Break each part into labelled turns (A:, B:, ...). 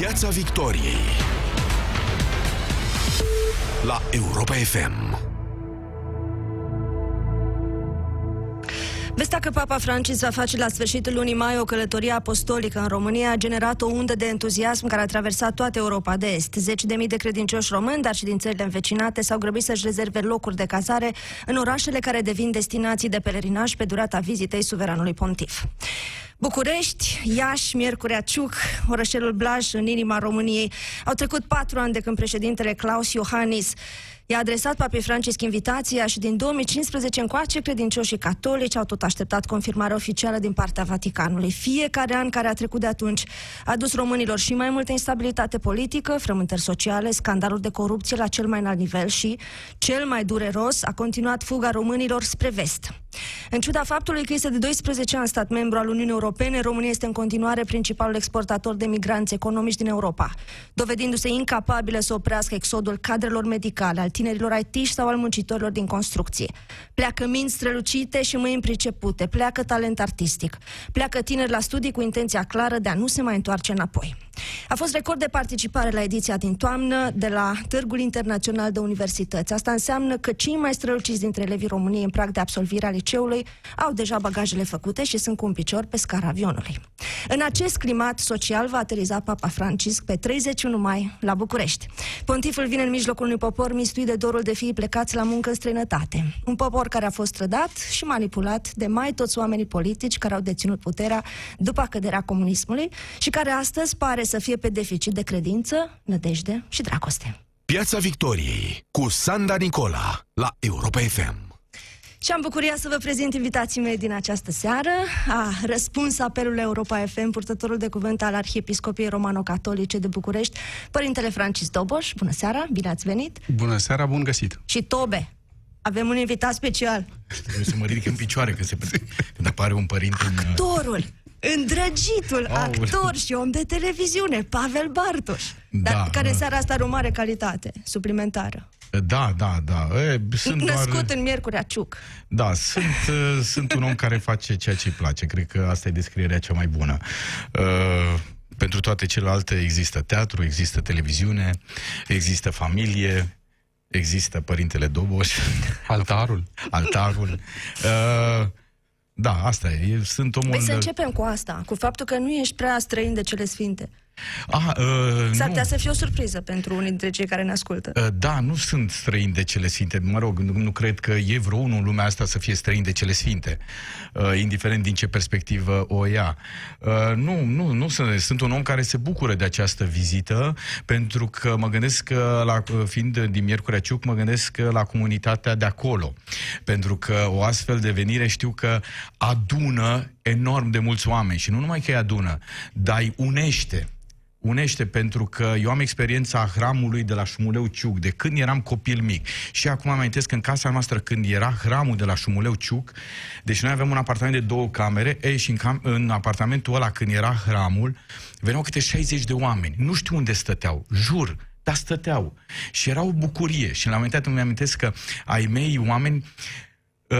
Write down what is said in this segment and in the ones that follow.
A: Piața Victoriei la Europa FM.
B: Vestea că Papa Francis va face la sfârșitul lunii mai o călătorie apostolică în România a generat o undă de entuziasm care a traversat toată Europa de Est. Zeci de mii de credincioși români, dar și din țările învecinate, s-au grăbit să-și rezerve locuri de cazare în orașele care devin destinații de pelerinaj pe durata vizitei suveranului pontif. București, Iași, Miercurea Ciuc, orășelul Blaj, în inima României. Au trecut patru ani de când președintele Claus Iohannis I-a adresat papei Francisc invitația și din 2015 încoace credincioșii catolici au tot așteptat confirmarea oficială din partea Vaticanului. Fiecare an care a trecut de atunci a dus românilor și mai multă instabilitate politică, frământări sociale, scandaluri de corupție la cel mai înalt nivel și, cel mai dureros, a continuat fuga românilor spre vest. În ciuda faptului că este de 12 ani stat membru al Uniunii Europene, România este în continuare principalul exportator de migranți economici din Europa, dovedindu-se incapabilă să oprească exodul cadrelor medicale, al tinerilor it sau al muncitorilor din construcție. Pleacă minți strălucite și mâini pricepute, pleacă talent artistic, pleacă tineri la studii cu intenția clară de a nu se mai întoarce înapoi. A fost record de participare la ediția din toamnă de la Târgul Internațional de Universități. Asta înseamnă că cei mai străluciți dintre elevii României în prag de absolvire a liceului au deja bagajele făcute și sunt cu un picior pe scara avionului. În acest climat social va ateriza Papa Francisc pe 31 mai la București. Pontiful vine în mijlocul unui popor mistuit de dorul de fii plecați la muncă în străinătate. Un popor care a fost trădat și manipulat de mai toți oamenii politici care au deținut puterea după căderea comunismului și care astăzi pare să fie pe deficit de credință, nădejde și dragoste.
A: Piața Victoriei cu Sanda Nicola la Europa FM.
B: Și am bucuria să vă prezint invitații mei din această seară. A răspuns apelul Europa FM, purtătorul de cuvânt al Arhiepiscopiei Romano-Catolice de București, Părintele Francis Doboș. Bună seara, bine ați venit!
C: Bună seara, bun găsit!
B: Și Tobe, avem un invitat special.
D: Trebuie să mă ridic în picioare că se, când apare un părinte în...
B: Actorul, îndrăgitul oh, actor și om de televiziune, Pavel Bartoș, da, dar, care în seara asta are o mare calitate suplimentară.
C: Da, da, da. E,
B: sunt Născut doar... în Miercurea Ciuc.
C: Da, sunt, uh, sunt un om care face ceea ce îi place. Cred că asta e descrierea cea mai bună. Uh, pentru toate celelalte există teatru, există televiziune, există familie, există Părintele Doboș.
D: Altarul.
C: Altarul. Uh, da, asta e. Sunt omul... Păi
B: să începem cu asta, cu faptul că nu ești prea străin de cele sfinte.
C: Ah, uh,
B: S-ar putea să fie o surpriză pentru unii dintre cei care ne ascultă.
C: Uh, da, nu sunt străini de cele sfinte. Mă rog, nu, nu cred că e vreo unul în lumea asta să fie străin de cele sfinte, uh, indiferent din ce perspectivă o ia. Uh, nu, nu, nu sunt. Sunt un om care se bucură de această vizită, pentru că mă gândesc că, la, fiind din Miercurea Ciuc, mă gândesc la comunitatea de acolo. Pentru că o astfel de venire știu că adună enorm de mulți oameni și nu numai că îi adună, dar îi unește unește pentru că eu am experiența hramului de la Șumuleu Ciuc, de când eram copil mic. Și acum amintesc că în casa noastră, când era hramul de la Șumuleu Ciuc, deci noi aveam un apartament de două camere, e, și în, cam, în apartamentul ăla, când era hramul, veneau câte 60 de oameni. Nu știu unde stăteau, jur, dar stăteau. Și era o bucurie. Și la un moment dat îmi amintesc că ai mei oameni Ă,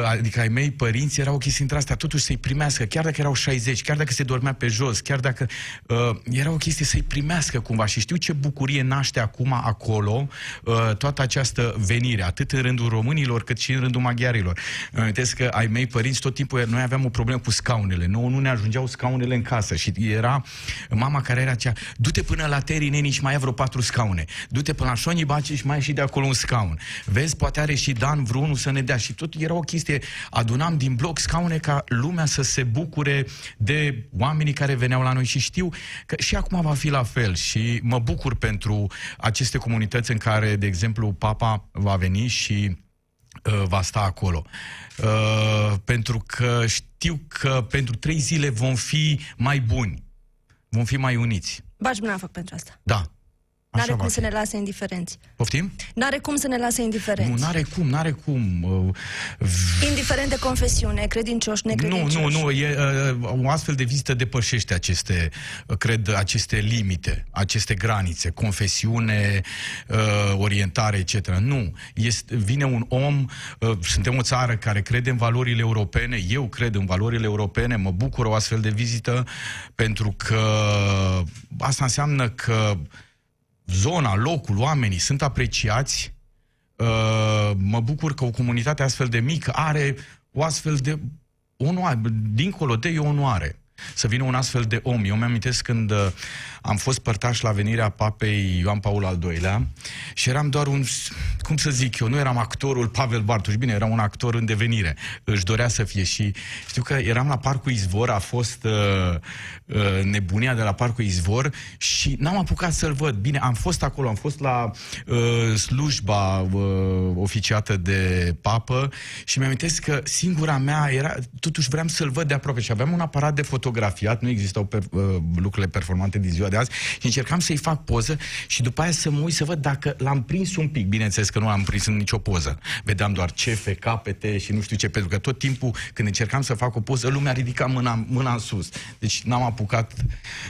C: adică ai mei părinți erau chestii între astea, totuși să-i primească, chiar dacă erau 60, chiar dacă se dormea pe jos, chiar dacă uh, era o chestie să-i primească cumva și știu ce bucurie naște acum acolo uh, toată această venire, atât în rândul românilor cât și în rândul maghiarilor. Îmi amintesc că ai mei părinți tot timpul, noi aveam o problemă cu scaunele, nouă nu ne ajungeau scaunele în casă și era mama care era aceea, du-te până la Teri Neni și mai ai vreo patru scaune, du-te până la Șonii Baci și mai ai și de acolo un scaun. Vezi, poate are și Dan vreunul să ne dea și tot era o chestie chestie, adunam din bloc scaune ca lumea să se bucure de oamenii care veneau la noi și știu că și acum va fi la fel și mă bucur pentru aceste comunități în care, de exemplu, Papa va veni și uh, va sta acolo. Uh, pentru că știu că pentru trei zile vom fi mai buni, vom fi mai uniți.
B: Baci mâna fac pentru asta.
C: Da,
B: N-are cum să ne lase indiferenți.
C: Poftim?
B: N-are cum să ne lase indiferenți.
C: Nu, n-are cum, n-are cum. Uh,
B: Indiferent de confesiune, credincioși, necredincioși.
C: Nu, nu, nu. E, uh, o astfel de vizită depășește aceste, uh, cred, aceste limite, aceste granițe, confesiune, uh, orientare, etc. Nu. Este, vine un om, uh, suntem o țară care crede în valorile europene, eu cred în valorile europene, mă bucur o astfel de vizită, pentru că asta înseamnă că zona, locul, oamenii sunt apreciați. Uh, mă bucur că o comunitate astfel de mică are o astfel de onoare, dincolo de e onoare să vină un astfel de om. Eu mi-amintesc când uh, am fost părtaș la venirea papei Ioan Paul al II-lea și eram doar un, cum să zic eu, nu eram actorul Pavel Bartuș, bine, era un actor în devenire, își dorea să fie și știu că eram la Parcul Izvor, a fost uh, uh, nebunia de la Parcul Izvor și n-am apucat să-l văd. Bine, am fost acolo, am fost la uh, slujba uh, oficiată de papă și mi-amintesc că singura mea era, totuși vreau să-l văd de aproape și aveam un aparat de fotografiat, nu existau per, uh, lucrurile performante din ziua de azi și încercam să-i fac poză și după aia să mă uit să văd dacă l-am prins un pic. Bineînțeles că nu l-am prins în nicio poză. Vedeam doar cefe, capete și nu știu ce, pentru că tot timpul când încercam să fac o poză, lumea ridica mâna, mâna în sus. Deci n-am apucat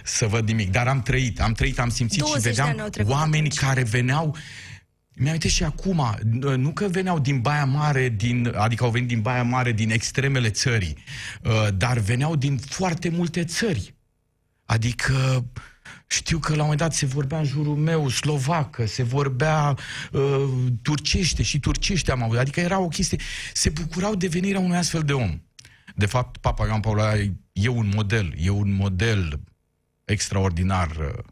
C: să văd nimic. Dar am trăit, am trăit, am simțit și vedeam oameni atunci. care veneau mi-am și acum, nu că veneau din Baia Mare, din, adică au venit din Baia Mare, din extremele țării, uh, dar veneau din foarte multe țări. Adică știu că la un moment dat se vorbea în jurul meu slovacă, se vorbea uh, turcește și turcește am avut. Adică era o chestie... Se bucurau de venirea unui astfel de om. De fapt, Papa Ioan Paul e un model, e un model extraordinar uh,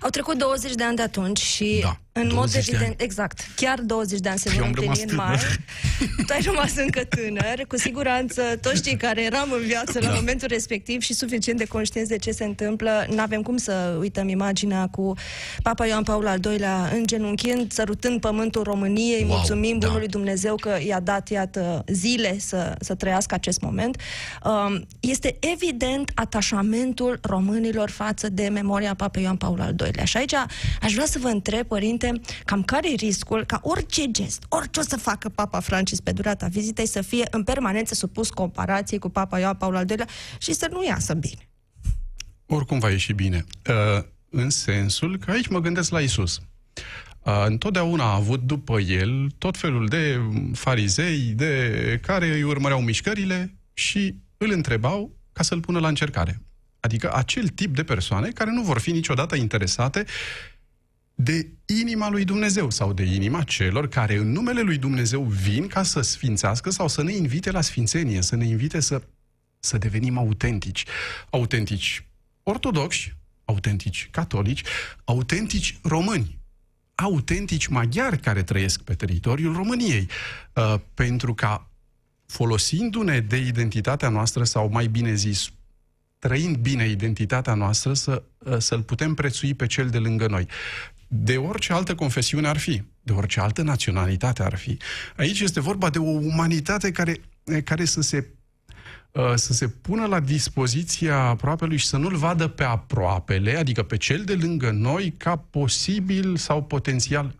B: au trecut 20 de ani de atunci și da, în mod evident, exact, chiar 20 de ani se vor împlini în mai. Tu ai rămas încă tânăr, cu siguranță toți cei care eram în viață la da. momentul respectiv și suficient de conștienți de ce se întâmplă, nu avem cum să uităm imaginea cu Papa Ioan Paul al II-lea îngenunchind, sărutând pământul României, wow, mulțumim da. Bunului Dumnezeu că i-a dat, iată, zile să, să trăiască acest moment. Um, este evident atașamentul românilor față de memoria Papei Ioan Paul al II-lea. Și aici aș vrea să vă întreb, părinte, cam care e riscul ca orice gest, orice o să facă Papa Francis pe durata vizitei să fie în permanență supus comparației cu Papa Ioan Paul al II-lea și să nu iasă bine.
E: Oricum va ieși bine. Uh, în sensul că aici mă gândesc la Isus. Uh, întotdeauna a avut după el tot felul de farizei de care îi urmăreau mișcările și îl întrebau ca să-l pună la încercare. Adică acel tip de persoane care nu vor fi niciodată interesate de inima lui Dumnezeu sau de inima celor care în numele lui Dumnezeu vin ca să sfințească sau să ne invite la sfințenie, să ne invite să, să devenim autentici. Autentici ortodoxi, autentici catolici, autentici români, autentici maghiari care trăiesc pe teritoriul României. Uh, pentru ca folosindu-ne de identitatea noastră, sau mai bine zis, trăind bine identitatea noastră, să, uh, să-l putem prețui pe cel de lângă noi. De orice altă confesiune ar fi, de orice altă naționalitate ar fi. Aici este vorba de o umanitate care, care să se uh, să se pună la dispoziția aproapelui și să nu-l vadă pe aproapele, adică pe cel de lângă noi, ca posibil sau potențial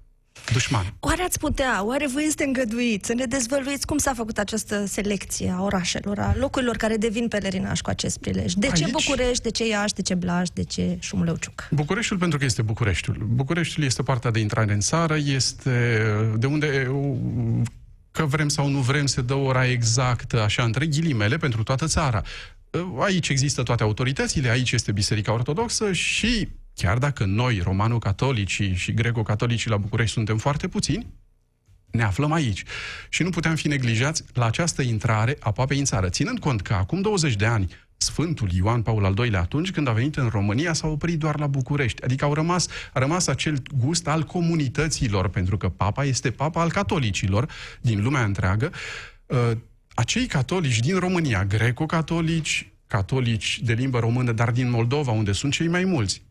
E: dușman.
B: Oare ați putea, oare voi este îngăduit să ne dezvăluiți cum s-a făcut această selecție a orașelor, a locurilor care devin pelerinaj cu acest prilej? De Aici... ce București, de ce Iași, de ce Blaj, de ce Șumleuciuc?
E: Bucureștiul pentru că este Bucureștiul. Bucureștiul este partea de intrare în țară, este de unde că vrem sau nu vrem, se dă ora exactă, așa, între ghilimele, pentru toată țara. Aici există toate autoritățile, aici este Biserica Ortodoxă și chiar dacă noi, romano-catolicii și greco-catolicii la București, suntem foarte puțini, ne aflăm aici. Și nu putem fi neglijați la această intrare a papei în țară. Ținând cont că acum 20 de ani Sfântul Ioan Paul al II-lea, atunci când a venit în România, s-a oprit doar la București. Adică au rămas, a rămas acel gust al comunităților, pentru că papa este papa al catolicilor din lumea întreagă. Uh, acei catolici din România, greco-catolici, catolici de limbă română, dar din Moldova, unde sunt cei mai mulți,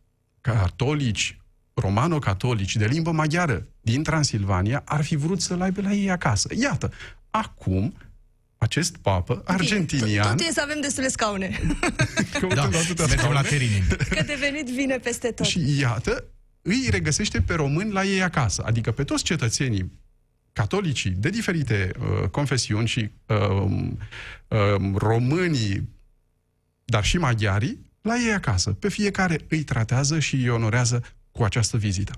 E: catolici, romano-catolici de limbă maghiară din Transilvania ar fi vrut să-l aibă la ei acasă. Iată, acum acest papă argentinian...
B: Tot e să avem destule scaune.
C: da, să mergem la Terini.
B: Că devenit vine peste tot.
E: Și iată, îi regăsește pe români la ei acasă, adică pe toți cetățenii catolicii de diferite uh, confesiuni și uh, uh, românii, dar și maghiarii, la ei acasă. Pe fiecare îi tratează și îi onorează cu această vizită.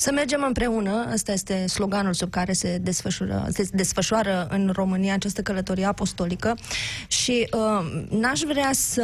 B: Să mergem împreună, ăsta este sloganul sub care se desfășoară, se desfășoară în România această călătorie apostolică și uh, n-aș vrea să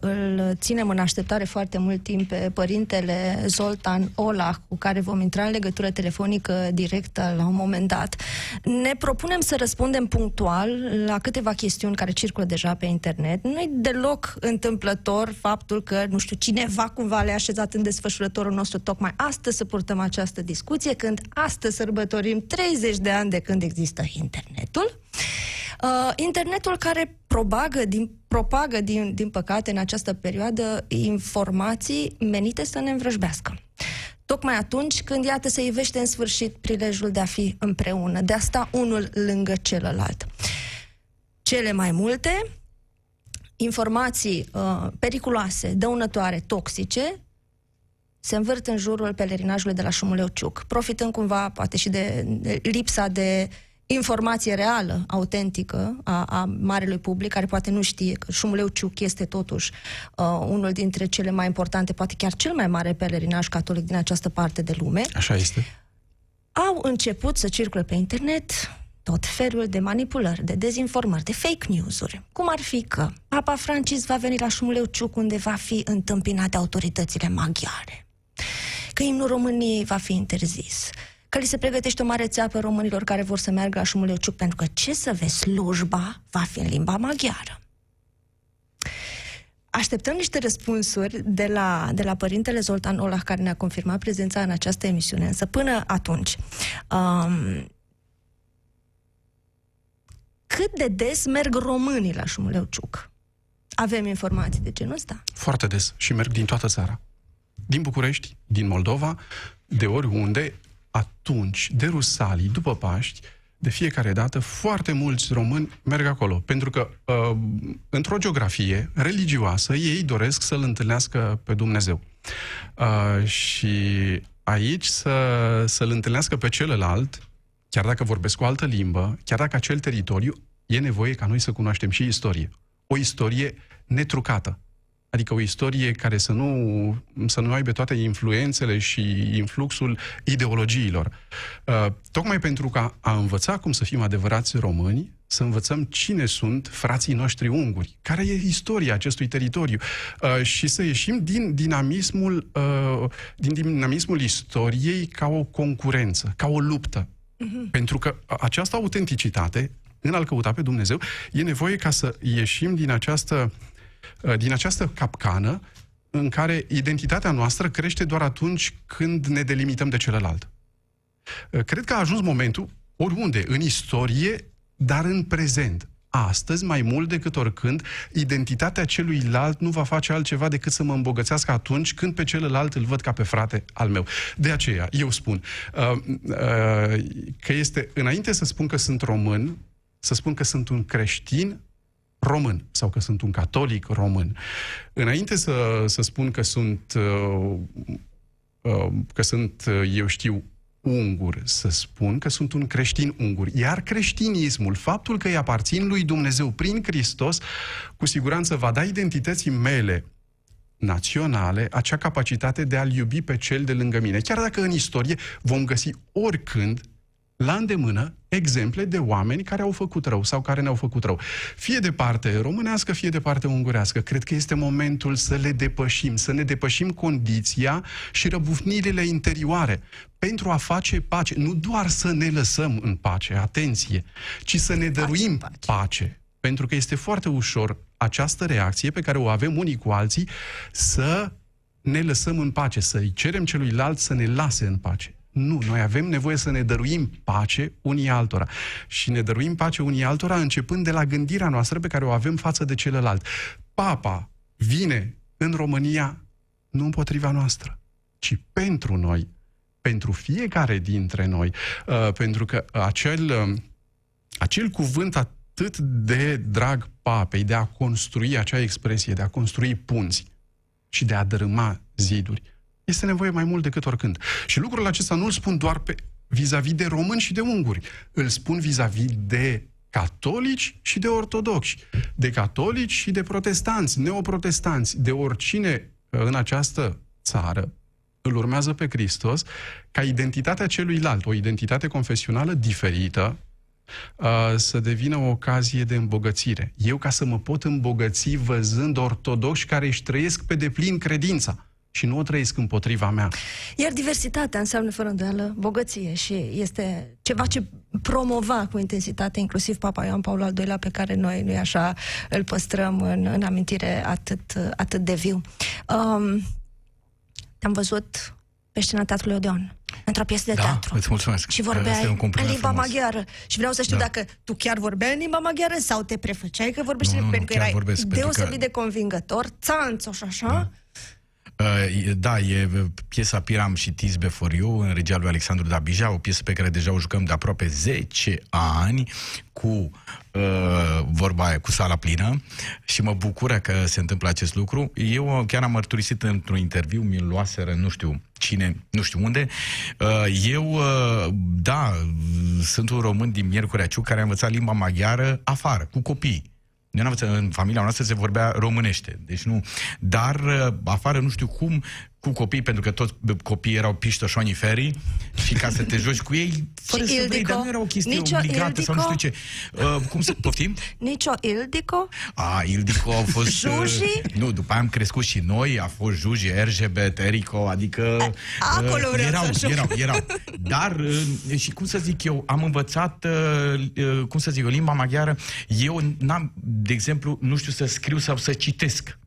B: îl ținem în așteptare foarte mult timp pe părintele Zoltan Olah, cu care vom intra în legătură telefonică directă la un moment dat. Ne propunem să răspundem punctual la câteva chestiuni care circulă deja pe internet. Nu e deloc întâmplător faptul că, nu știu, cineva cumva le-a așezat în desfășurătorul nostru tocmai astăzi să purtăm această discuție, când astăzi sărbătorim 30 de ani de când există internetul. Uh, internetul care propagă din, propagă, din, din păcate, în această perioadă, informații menite să ne învrăjbească. Tocmai atunci când, iată, se ivește în sfârșit prilejul de a fi împreună, de a sta unul lângă celălalt. Cele mai multe informații uh, periculoase, dăunătoare, toxice, se învârt în jurul pelerinajului de la Șumuleu Ciuc, profitând cumva poate și de, de lipsa de informație reală, autentică a, a marelui public, care poate nu știe că Șumuleu Ciuc este totuși uh, unul dintre cele mai importante, poate chiar cel mai mare pelerinaj catolic din această parte de lume.
E: Așa este.
B: Au început să circule pe internet tot felul de manipulări, de dezinformări, de fake news-uri. Cum ar fi că Papa Francis va veni la Șumuleu Ciuc unde va fi întâmpinat de autoritățile maghiare că imnul României va fi interzis, că li se pregătește o mare țeapă românilor care vor să meargă la Șumuleuciuc, pentru că, ce să vezi, slujba va fi în limba maghiară. Așteptăm niște răspunsuri de la, de la părintele Zoltan Olah, care ne-a confirmat prezența în această emisiune, însă până atunci, um, cât de des merg românii la Șumuleuciuc? Avem informații de genul ăsta?
E: Foarte des și merg din toată țara din București, din Moldova, de oriunde, atunci, de Rusalii, după Paști, de fiecare dată, foarte mulți români merg acolo. Pentru că, uh, într-o geografie religioasă, ei doresc să-L întâlnească pe Dumnezeu. Uh, și aici să, să-L întâlnească pe celălalt, chiar dacă vorbesc o altă limbă, chiar dacă acel teritoriu, e nevoie ca noi să cunoaștem și istorie. O istorie netrucată. Adică o istorie care să nu, să nu aibă toate influențele și influxul ideologiilor. Uh, tocmai pentru că a învăța cum să fim adevărați români, să învățăm cine sunt frații noștri unguri, care e istoria acestui teritoriu uh, și să ieșim din dinamismul, uh, din dinamismul istoriei ca o concurență, ca o luptă. Uh-huh. Pentru că această autenticitate, în a-L căuta pe Dumnezeu, e nevoie ca să ieșim din această uh, Uh, din această capcană în care identitatea noastră crește doar atunci când ne delimităm de celălalt. Uh, cred că a ajuns momentul, oriunde, în istorie, dar în prezent. Astăzi, mai mult decât oricând, identitatea celuilalt nu va face altceva decât să mă îmbogățească atunci când pe celălalt îl văd ca pe frate al meu. De aceea, eu spun uh, uh, că este, înainte să spun că sunt român, să spun că sunt un creștin român sau că sunt un catolic român. Înainte să, să spun că sunt, uh, uh, că sunt, uh, eu știu, ungur, să spun că sunt un creștin ungur. Iar creștinismul, faptul că îi aparțin lui Dumnezeu prin Hristos, cu siguranță va da identității mele naționale acea capacitate de a-L iubi pe cel de lângă mine. Chiar dacă în istorie vom găsi oricând la îndemână exemple de oameni care au făcut rău sau care ne-au făcut rău. Fie de parte românească, fie de parte ungurească. Cred că este momentul să le depășim, să ne depășim condiția și răbufnirile interioare pentru a face pace. Nu doar să ne lăsăm în pace, atenție, ci să ne dăruim pace. pace. Pentru că este foarte ușor această reacție pe care o avem unii cu alții să ne lăsăm în pace, să-i cerem celuilalt să ne lase în pace. Nu, noi avem nevoie să ne dăruim pace unii altora. Și ne dăruim pace unii altora începând de la gândirea noastră pe care o avem față de celălalt. Papa vine în România nu împotriva noastră, ci pentru noi, pentru fiecare dintre noi, uh, pentru că acel, uh, acel cuvânt atât de drag papei de a construi acea expresie, de a construi punți și de a dărâma ziduri, Este nevoie mai mult decât oricând. Și lucrul acesta nu îl spun doar pe vis-a-vis de români și de unguri. Îl spun vis-a-vis de catolici și de ortodoxi, de catolici și de protestanți, neoprotestanți, de oricine în această țară îl urmează pe Hristos, ca identitatea celuilalt, o identitate confesională diferită, să devină o ocazie de îmbogățire. Eu, ca să mă pot îmbogăți văzând ortodoxi care își trăiesc pe deplin credința și nu o trăiesc împotriva mea.
B: Iar diversitatea înseamnă fără îndoială bogăție și este ceva ce promova cu intensitate inclusiv Papa Ioan Paul al II-lea pe care noi, nu așa, îl păstrăm în, în amintire atât, atât de viu. Um, te-am văzut pe scena Teatrului Odeon, într-o piesă de
C: da,
B: teatru.
C: îți mulțumesc.
B: Și vorbeai în limba
C: frumos.
B: maghiară. Și vreau să știu da. dacă tu chiar vorbeai în limba maghiară sau te prefăceai că vorbești
C: nu, nu,
B: pentru că erai
C: vorbesc,
B: deosebit
C: pentru că...
B: de convingător, țanțoș și așa. Da.
C: Uh, da, e piesa Piram și Tisbe for You, în regia lui Alexandru Dabija, o piesă pe care deja o jucăm de aproape 10 ani, cu uh, vorba aia, cu sala plină și mă bucură că se întâmplă acest lucru. Eu chiar am mărturisit într-un interviu, mi-l luaseră, nu știu cine, nu știu unde. Uh, eu, uh, da, sunt un român din Miercurea Ciuc care a învățat limba maghiară afară, cu copii. Eu n-am în familia noastră se vorbea românește, deci nu. Dar afară nu știu cum, cu copii, pentru că toți copiii erau piștoșoanii ferii și ca să te joci cu ei, fără
B: și
C: să
B: Ildico?
C: vrei, dar nu era o chestie
B: Nici o
C: obligată
B: Ildico?
C: sau nu știu ce. Uh, cum să poftim?
B: Nici o Ildico?
C: A, Ildico au fost...
B: Juji?
C: Uh, nu, după aia am crescut și noi, a fost Juji, Erzsébet, Erico, adică...
B: A, acolo vreau
C: erau,
B: să
C: erau, erau. Dar, uh, și cum să zic eu, am învățat, uh, uh, cum să zic eu, limba maghiară. Eu n-am, de exemplu, nu știu să scriu sau să citesc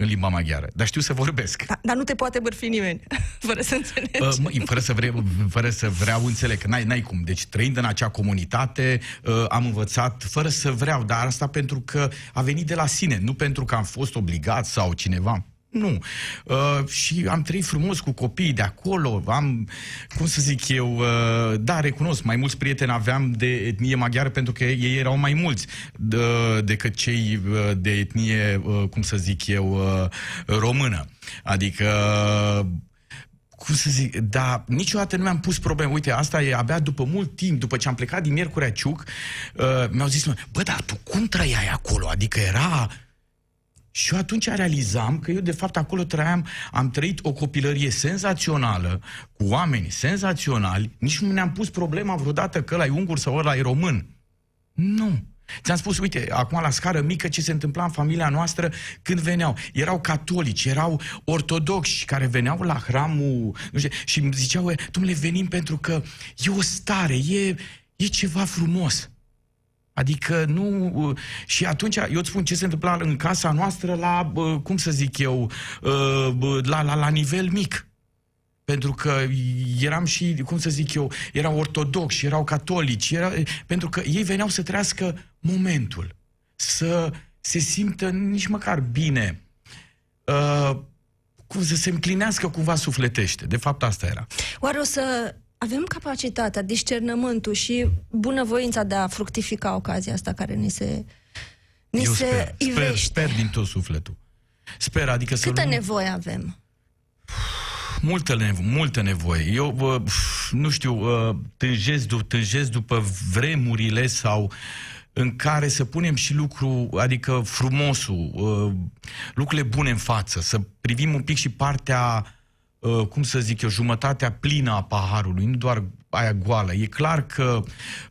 C: în limba maghiară, dar știu să vorbesc.
B: Da, dar nu te poate bărfi nimeni, fără să înțelegi.
C: Uh, mă, fără, să vreau, fără să vreau înțeleg, că n-ai, n-ai cum. Deci trăind în acea comunitate, uh, am învățat fără să vreau, dar asta pentru că a venit de la sine, nu pentru că am fost obligat sau cineva. Nu. Uh, și am trăit frumos cu copiii de acolo, am, cum să zic eu, uh, da, recunosc, mai mulți prieteni aveam de etnie maghiară pentru că ei erau mai mulți de, decât cei uh, de etnie, uh, cum să zic eu, uh, română. Adică cum să zic, dar niciodată nu mi-am pus probleme. Uite, asta e abia după mult timp, după ce am plecat din Miercurea Ciuc, uh, mi-au zis, bă, dar tu cum trăiai acolo? Adică era... Și eu atunci realizam că eu, de fapt, acolo trăiam, am trăit o copilărie senzațională, cu oameni senzaționali, nici nu ne-am pus problema vreodată că ăla e ungur sau ăla e român. Nu. Ți-am spus, uite, acum la scară mică ce se întâmpla în familia noastră când veneau. Erau catolici, erau ortodoxi care veneau la hramul nu știu, și îmi ziceau, domnule, venim pentru că e o stare, e, e ceva frumos. Adică nu... Și atunci, eu îți spun ce se întâmpla în casa noastră la, cum să zic eu, la, la, la nivel mic. Pentru că eram și, cum să zic eu, erau ortodoxi, erau catolici, era, pentru că ei veneau să trăiască momentul, să se simtă nici măcar bine, uh, cum să se înclinească cumva sufletește. De fapt, asta era.
B: Oare o să avem capacitatea, discernământul și bunăvoința de a fructifica ocazia asta care ni se ni
C: Eu
B: se
C: sper,
B: ivește.
C: sper, sper din tot sufletul. Sper, adică să
B: Câtă
C: luăm-
B: nevoie avem?
C: Multă, nevo- multă nevoie. Eu, uh, nu știu, uh, tânjesc, du- tânjesc după vremurile sau în care să punem și lucru, adică frumosul, uh, lucrurile bune în față, să privim un pic și partea, uh, cum să zic eu, jumătatea plină a paharului, nu doar aia goală. E clar că,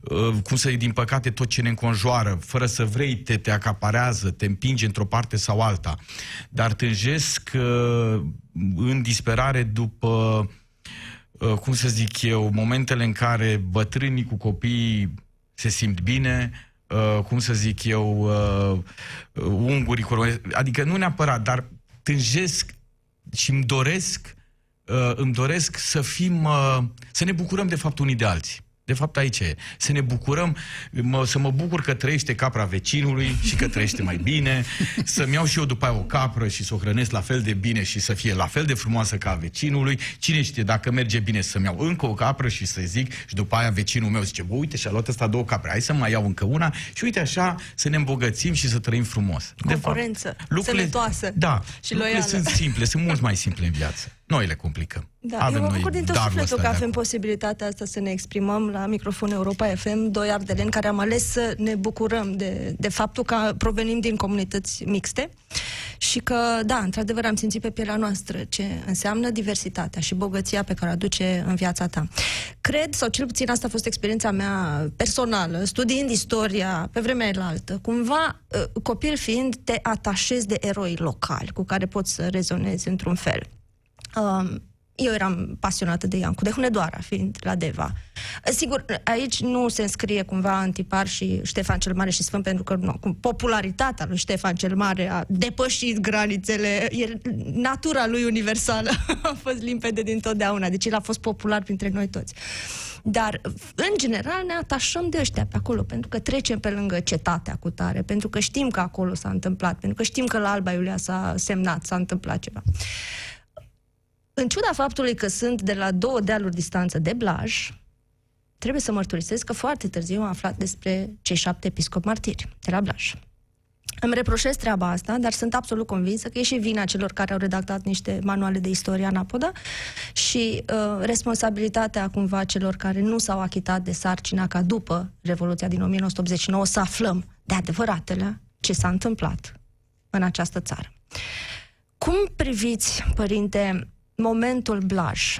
C: uh, cum să din păcate, tot ce ne înconjoară, fără să vrei, te, te acaparează, te împinge într-o parte sau alta. Dar tânjesc uh, în disperare după, uh, cum să zic eu, momentele în care bătrânii cu copiii se simt bine, uh, cum să zic eu, uh, ungurii, cu românii, adică nu neapărat, dar tânjesc și îmi doresc, uh, îmi doresc să fim, uh, să ne bucurăm de fapt unii de alții. De fapt, aici e. Să ne bucurăm, mă, să mă bucur că trăiește capra vecinului și că trăiește mai bine, să-mi iau și eu după aia o capră și să o hrănesc la fel de bine și să fie la fel de frumoasă ca a vecinului. Cine știe, dacă merge bine să-mi iau încă o capră și să zic și după aia vecinul meu zice, bă, uite, și-a luat ăsta două capre, hai să mai iau încă una și uite așa să ne îmbogățim și să trăim frumos.
B: Concurență,
C: de fapt, lucrurile,
B: sănătoasă
C: da,
B: și loială.
C: sunt simple, sunt mult mai simple în viață. Noi le complicăm.
B: Da,
C: avem
B: eu mă
C: noi
B: bucur din tot
C: darul
B: sufletul
C: ăsta
B: că
C: de
B: avem
C: acum.
B: posibilitatea asta să ne exprimăm la microfonul Europa FM, doi ardeleni care am ales să ne bucurăm de, de faptul că provenim din comunități mixte și că, da, într-adevăr am simțit pe pielea noastră ce înseamnă diversitatea și bogăția pe care o aduce în viața ta. Cred, sau cel puțin asta a fost experiența mea personală, studiind istoria pe vremea elaltă, cumva, uh, copil fiind, te atașezi de eroi locali cu care poți să rezonezi într-un fel. Um, eu eram pasionată de Iancu, de Hunedoara, fiind la Deva. Sigur, aici nu se înscrie cumva în tipar și Ștefan cel Mare și Sfânt, pentru că nu, cum popularitatea lui Ștefan cel Mare a depășit granițele, el, natura lui universală a fost limpede din totdeauna, deci el a fost popular printre noi toți. Dar, în general, ne atașăm de ăștia pe acolo, pentru că trecem pe lângă cetatea cu tare, pentru că știm că acolo s-a întâmplat, pentru că știm că la Alba Iulia s-a semnat, s-a întâmplat ceva. În ciuda faptului că sunt de la două dealuri distanță de Blaj, trebuie să mărturisesc că foarte târziu am aflat despre cei șapte episcopi martiri de la Blaj. Îmi reproșez treaba asta, dar sunt absolut convinsă că e și vina celor care au redactat niște manuale de istorie anapoda și uh, responsabilitatea cumva celor care nu s-au achitat de sarcina ca după Revoluția din 1989 să aflăm de adevăratele ce s-a întâmplat în această țară. Cum priviți, părinte, momentul Blaj,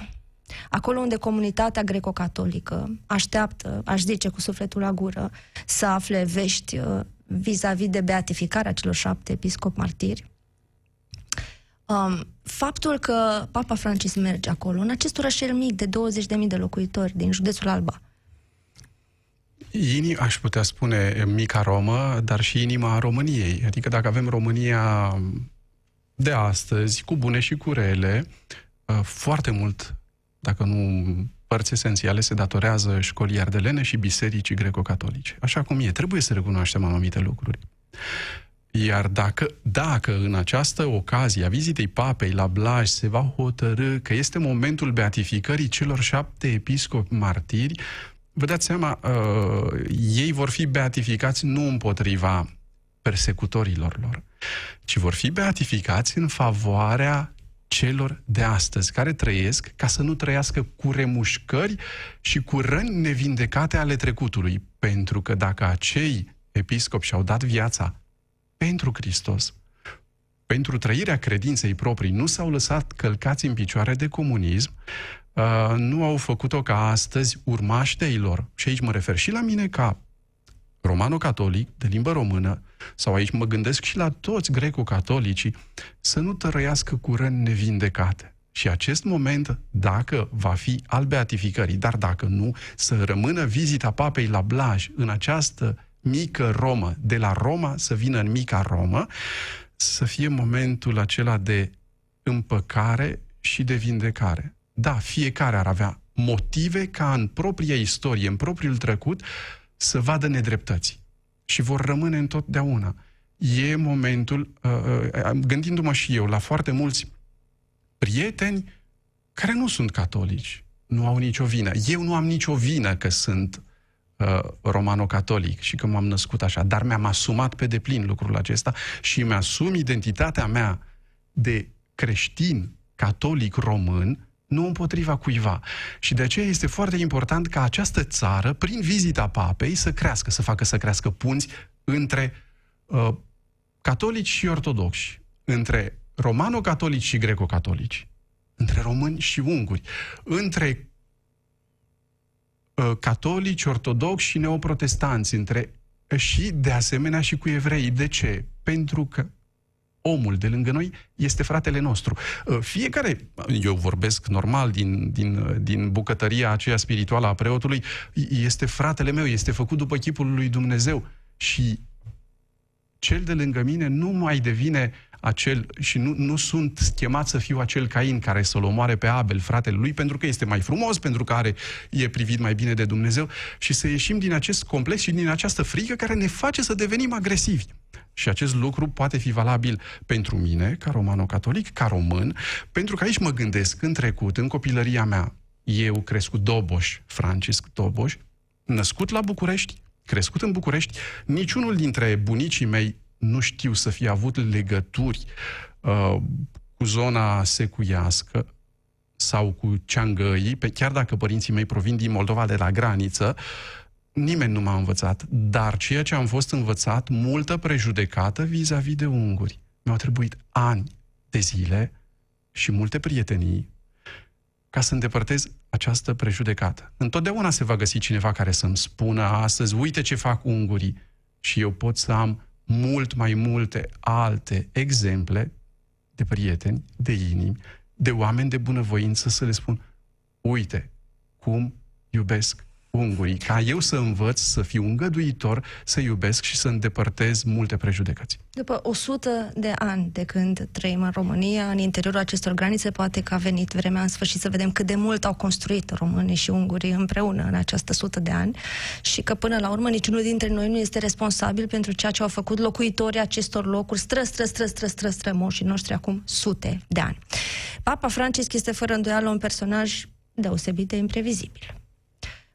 B: acolo unde comunitatea greco-catolică așteaptă, aș zice cu sufletul la gură, să afle vești uh, vis-a-vis de beatificarea celor șapte episcopi martiri. Um, faptul că Papa Francis merge acolo, în acest orășel mic de 20.000 de locuitori din județul Alba,
E: Ini, aș putea spune mica Romă, dar și inima României. Adică dacă avem România de astăzi, cu bune și cu rele, uh, foarte mult, dacă nu părți esențiale, se datorează școlii ardelene și bisericii greco-catolice. Așa cum e, trebuie să recunoaștem anumite lucruri. Iar dacă, dacă în această ocazie a vizitei papei la Blaj se va hotărâ că este momentul beatificării celor șapte episcopi martiri, vă dați seama, uh, ei vor fi beatificați nu împotriva persecutorilor lor, ci vor fi beatificați în favoarea celor de astăzi, care trăiesc ca să nu trăiască cu remușcări și cu răni nevindecate ale trecutului. Pentru că dacă acei episcopi și-au dat viața pentru Hristos, pentru trăirea credinței proprii, nu s-au lăsat călcați în picioare de comunism, uh, nu au făcut-o ca astăzi urmași de ei lor. Și aici mă refer și la mine ca romano-catolic, de limbă română, sau aici mă gândesc și la toți greco-catolicii, să nu tărăiască cu răni nevindecate. Și acest moment, dacă va fi al beatificării, dar dacă nu, să rămână vizita papei la Blaj în această mică Romă, de la Roma să vină în mica Romă, să fie momentul acela de împăcare și de vindecare. Da, fiecare ar avea motive ca în propria istorie, în propriul trecut, să vadă nedreptăți. Și vor rămâne întotdeauna. E momentul, uh, uh, gândindu-mă și eu la foarte mulți prieteni care nu sunt catolici, nu au nicio vină. Eu nu am nicio vină că sunt uh, romano-catolic și că m-am născut așa, dar mi-am asumat pe deplin lucrul acesta și mi-asum identitatea mea de creștin, catolic, român, nu împotriva cuiva. Și de aceea este foarte important ca această țară, prin vizita papei, să crească, să facă să crească punți între uh, catolici și ortodoxi, între romano-catolici și greco-catolici, între români și unguri, între uh, catolici, ortodoxi și neoprotestanți, între și de asemenea și cu evrei. De ce? Pentru că omul de lângă noi este fratele nostru. Fiecare, eu vorbesc normal din, din, din bucătăria aceea spirituală a preotului, este fratele meu, este făcut după chipul lui Dumnezeu și cel de lângă mine nu mai devine acel, și nu, nu sunt chemat să fiu acel Cain care să-l omoare pe Abel, fratele lui, pentru că este mai frumos, pentru că are, e privit mai bine de Dumnezeu și să ieșim din acest complex și din această frică care ne face să devenim agresivi. Și acest lucru poate fi valabil pentru mine, ca romano-catolic, ca român, pentru că aici mă gândesc, în trecut, în copilăria mea, eu crescut Doboș, Francisc Doboș, născut la București, crescut în București, niciunul dintre bunicii mei nu știu să fie avut legături uh, cu zona secuiască sau cu ceangăii, pe, chiar dacă părinții mei provin din Moldova de la graniță, nimeni nu m-a învățat. Dar ceea ce am fost învățat, multă prejudecată vis-a-vis de unguri. Mi-au trebuit ani de zile și multe prietenii ca să îndepărtez această prejudecată. Întotdeauna se va găsi cineva care să-mi spună astăzi, uite ce fac ungurii. Și eu pot să am mult mai multe alte exemple de prieteni, de inimi, de oameni de bunăvoință să le spun, uite cum iubesc ungurii, ca eu să învăț să fiu îngăduitor, să iubesc și să îndepărtez multe prejudecăți.
B: După 100 de ani de când trăim în România, în interiorul acestor granițe, poate că a venit vremea în sfârșit să vedem cât de mult au construit românii și ungurii împreună în această sută de ani și că până la urmă niciunul dintre noi nu este responsabil pentru ceea ce au făcut locuitorii acestor locuri stră, stră, stră, stră, stră, strămoșii noștri acum sute de ani. Papa Francisc este fără îndoială un personaj deosebit de imprevizibil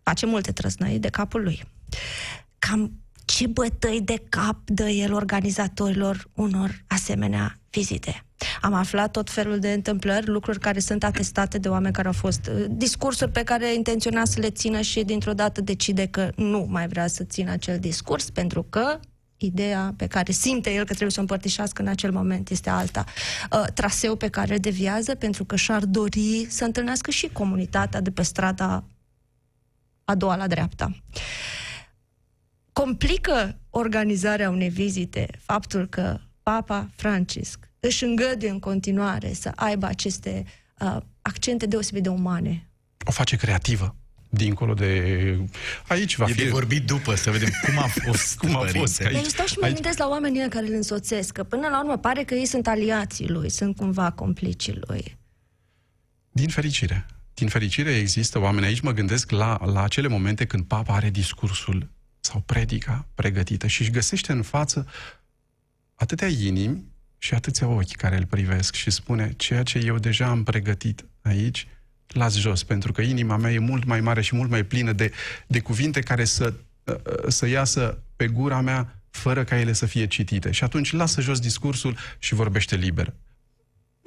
B: face multe trăsnăi de capul lui. Cam ce bătăi de cap dă el organizatorilor unor asemenea vizite. Am aflat tot felul de întâmplări, lucruri care sunt atestate de oameni care au fost uh, discursuri pe care intenționa să le țină și dintr-o dată decide că nu mai vrea să țină acel discurs pentru că ideea pe care simte el că trebuie să o împărtășească în acel moment este alta. Uh, traseu pe care îl deviază pentru că și-ar dori să întâlnească și comunitatea de pe strada a doua la dreapta. Complică organizarea unei vizite faptul că Papa Francisc își îngăduie în continuare să aibă aceste uh, accente deosebit de umane.
E: O face creativă dincolo de... Aici va
C: e
E: fi...
C: de vorbit după, să vedem cum a fost.
E: cum a fost.
B: Dar eu stau și mă Aici... gândesc la oamenii care îl însoțesc, că până la urmă pare că ei sunt aliații lui, sunt cumva complicii lui.
E: Din fericire din fericire există oameni, aici mă gândesc la, la acele momente când papa are discursul sau predica pregătită și își găsește în față atâtea inimi și atâția ochi care îl privesc și spune ceea ce eu deja am pregătit aici, las jos, pentru că inima mea e mult mai mare și mult mai plină de, de cuvinte care să, să iasă pe gura mea fără ca ele să fie citite. Și atunci lasă jos discursul și vorbește liber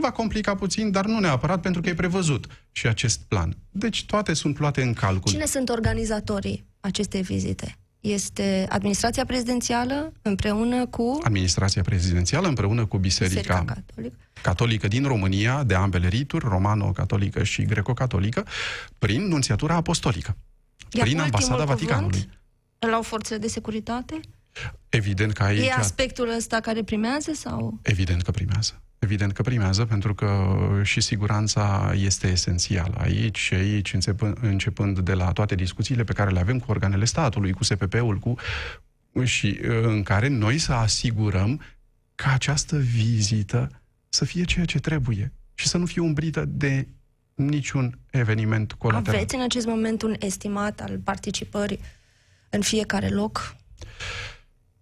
E: va complica puțin, dar nu neapărat pentru că e prevăzut și acest plan. Deci toate sunt luate în calcul.
B: Cine sunt organizatorii acestei vizite? Este administrația prezidențială împreună cu...
E: Administrația prezidențială împreună cu Biserica, Biserica Catolică. Catolică din România, de ambele rituri, romano-catolică și greco-catolică, prin nunțiatura apostolică, Iar prin ambasada Vaticanului.
B: Îl au forțele de securitate?
E: Evident că aici...
B: E aspectul ăsta care primează sau...
E: Evident că primează. Evident că primează, pentru că și siguranța este esențială aici și aici, începând, începând de la toate discuțiile pe care le avem cu organele statului, cu SPP-ul, cu, și în care noi să asigurăm ca această vizită să fie ceea ce trebuie și să nu fie umbrită de niciun eveniment colateral.
B: Aveți în acest moment un estimat al participării în fiecare loc?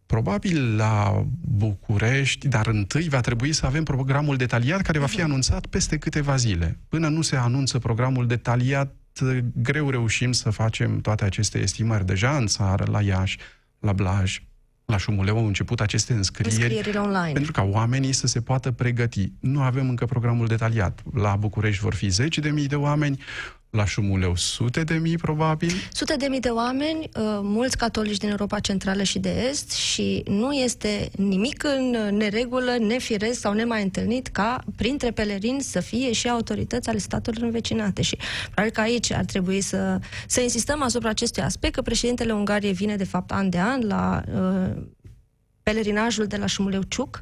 E: Probabil la București, dar întâi va trebui să avem programul detaliat care va fi mhm. anunțat peste câteva zile. Până nu se anunță programul detaliat, greu reușim să facem toate aceste estimări. Deja în țară, la Iași, la Blaj, la Șumuleu au început aceste înscrieri
B: online.
E: pentru ca oamenii să se poată pregăti. Nu avem încă programul detaliat. La București vor fi zeci de mii de oameni, la Șumuleu sute de mii, probabil?
B: Sute de mii de oameni, uh, mulți catolici din Europa Centrală și de Est și nu este nimic în neregulă, nefiresc sau nemai întâlnit ca printre pelerini să fie și autorități ale statelor învecinate. Și probabil că aici ar trebui să, să insistăm asupra acestui aspect, că președintele Ungariei vine de fapt an de an la uh, pelerinajul de la Șumuleu Ciuc,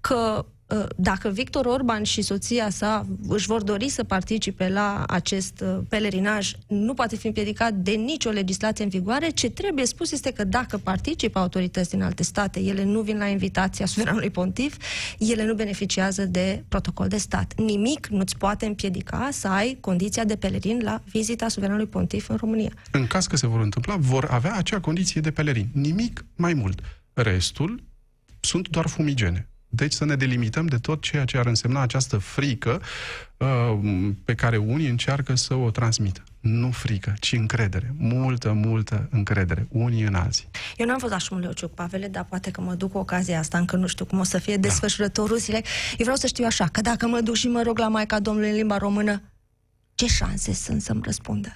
B: că Uh, dacă Victor Orban și soția sa își vor dori să participe la acest uh, pelerinaj, nu poate fi împiedicat de nicio legislație în vigoare. Ce trebuie spus este că dacă participă autorități din alte state, ele nu vin la invitația suveranului pontif, ele nu beneficiază de protocol de stat. Nimic nu-ți poate împiedica să ai condiția de pelerin la vizita suveranului pontif în România.
E: În caz că se vor întâmpla, vor avea acea condiție de pelerin. Nimic mai mult. Restul sunt doar fumigene. Deci să ne delimităm de tot ceea ce ar însemna această frică uh, pe care unii încearcă să o transmită. Nu frică, ci încredere. Multă, multă încredere. Unii în alții.
B: Eu n-am fost la Șumuleuciuc, Pavele, dar poate că mă duc cu ocazia asta, încă nu știu cum o să fie da. desfășurătorul zilei. Eu vreau să știu așa, că dacă mă duc și mă rog la Maica Domnului în limba română, ce șanse sunt să-mi răspundă?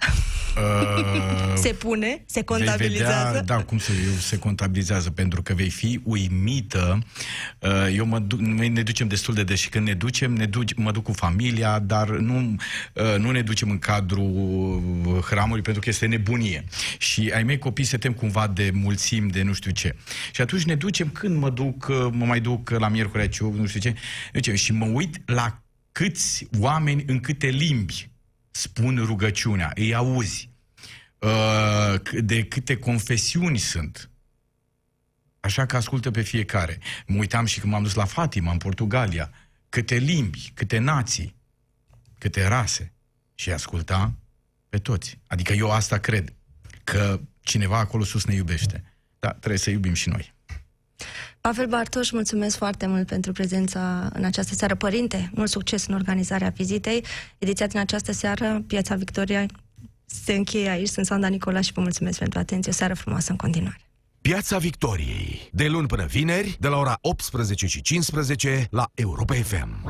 B: Uh, se pune? Se contabilizează? Vedea,
C: da, cum se, se contabilizează, pentru că vei fi uimită. Uh, eu mă duc, noi ne ducem destul de des și când ne ducem, ne duc, mă duc cu familia, dar nu, uh, nu ne ducem în cadrul hramului pentru că este nebunie. Și ai mei copii se tem cumva de mulțim, de nu știu ce. Și atunci ne ducem când mă duc, uh, mă mai duc la Miercurea Ciuc, nu știu ce, ducem, și mă uit la câți oameni în câte limbi spun rugăciunea, îi auzi, uh, de câte confesiuni sunt. Așa că ascultă pe fiecare. Mă uitam și când m-am dus la Fatima, în Portugalia, câte limbi, câte nații, câte rase. Și asculta pe toți. Adică eu asta cred, că cineva acolo sus ne iubește. Da, trebuie să iubim și noi.
B: Pavel Bartoș, mulțumesc foarte mult pentru prezența în această seară. Părinte, mult succes în organizarea vizitei. Ediția din această seară, Piața Victoria, se încheie aici. Sunt Sanda Nicola și vă mulțumesc pentru atenție. O seară frumoasă în continuare.
A: Piața Victoriei. De luni până vineri, de la ora 18 și 15 la Europa FM.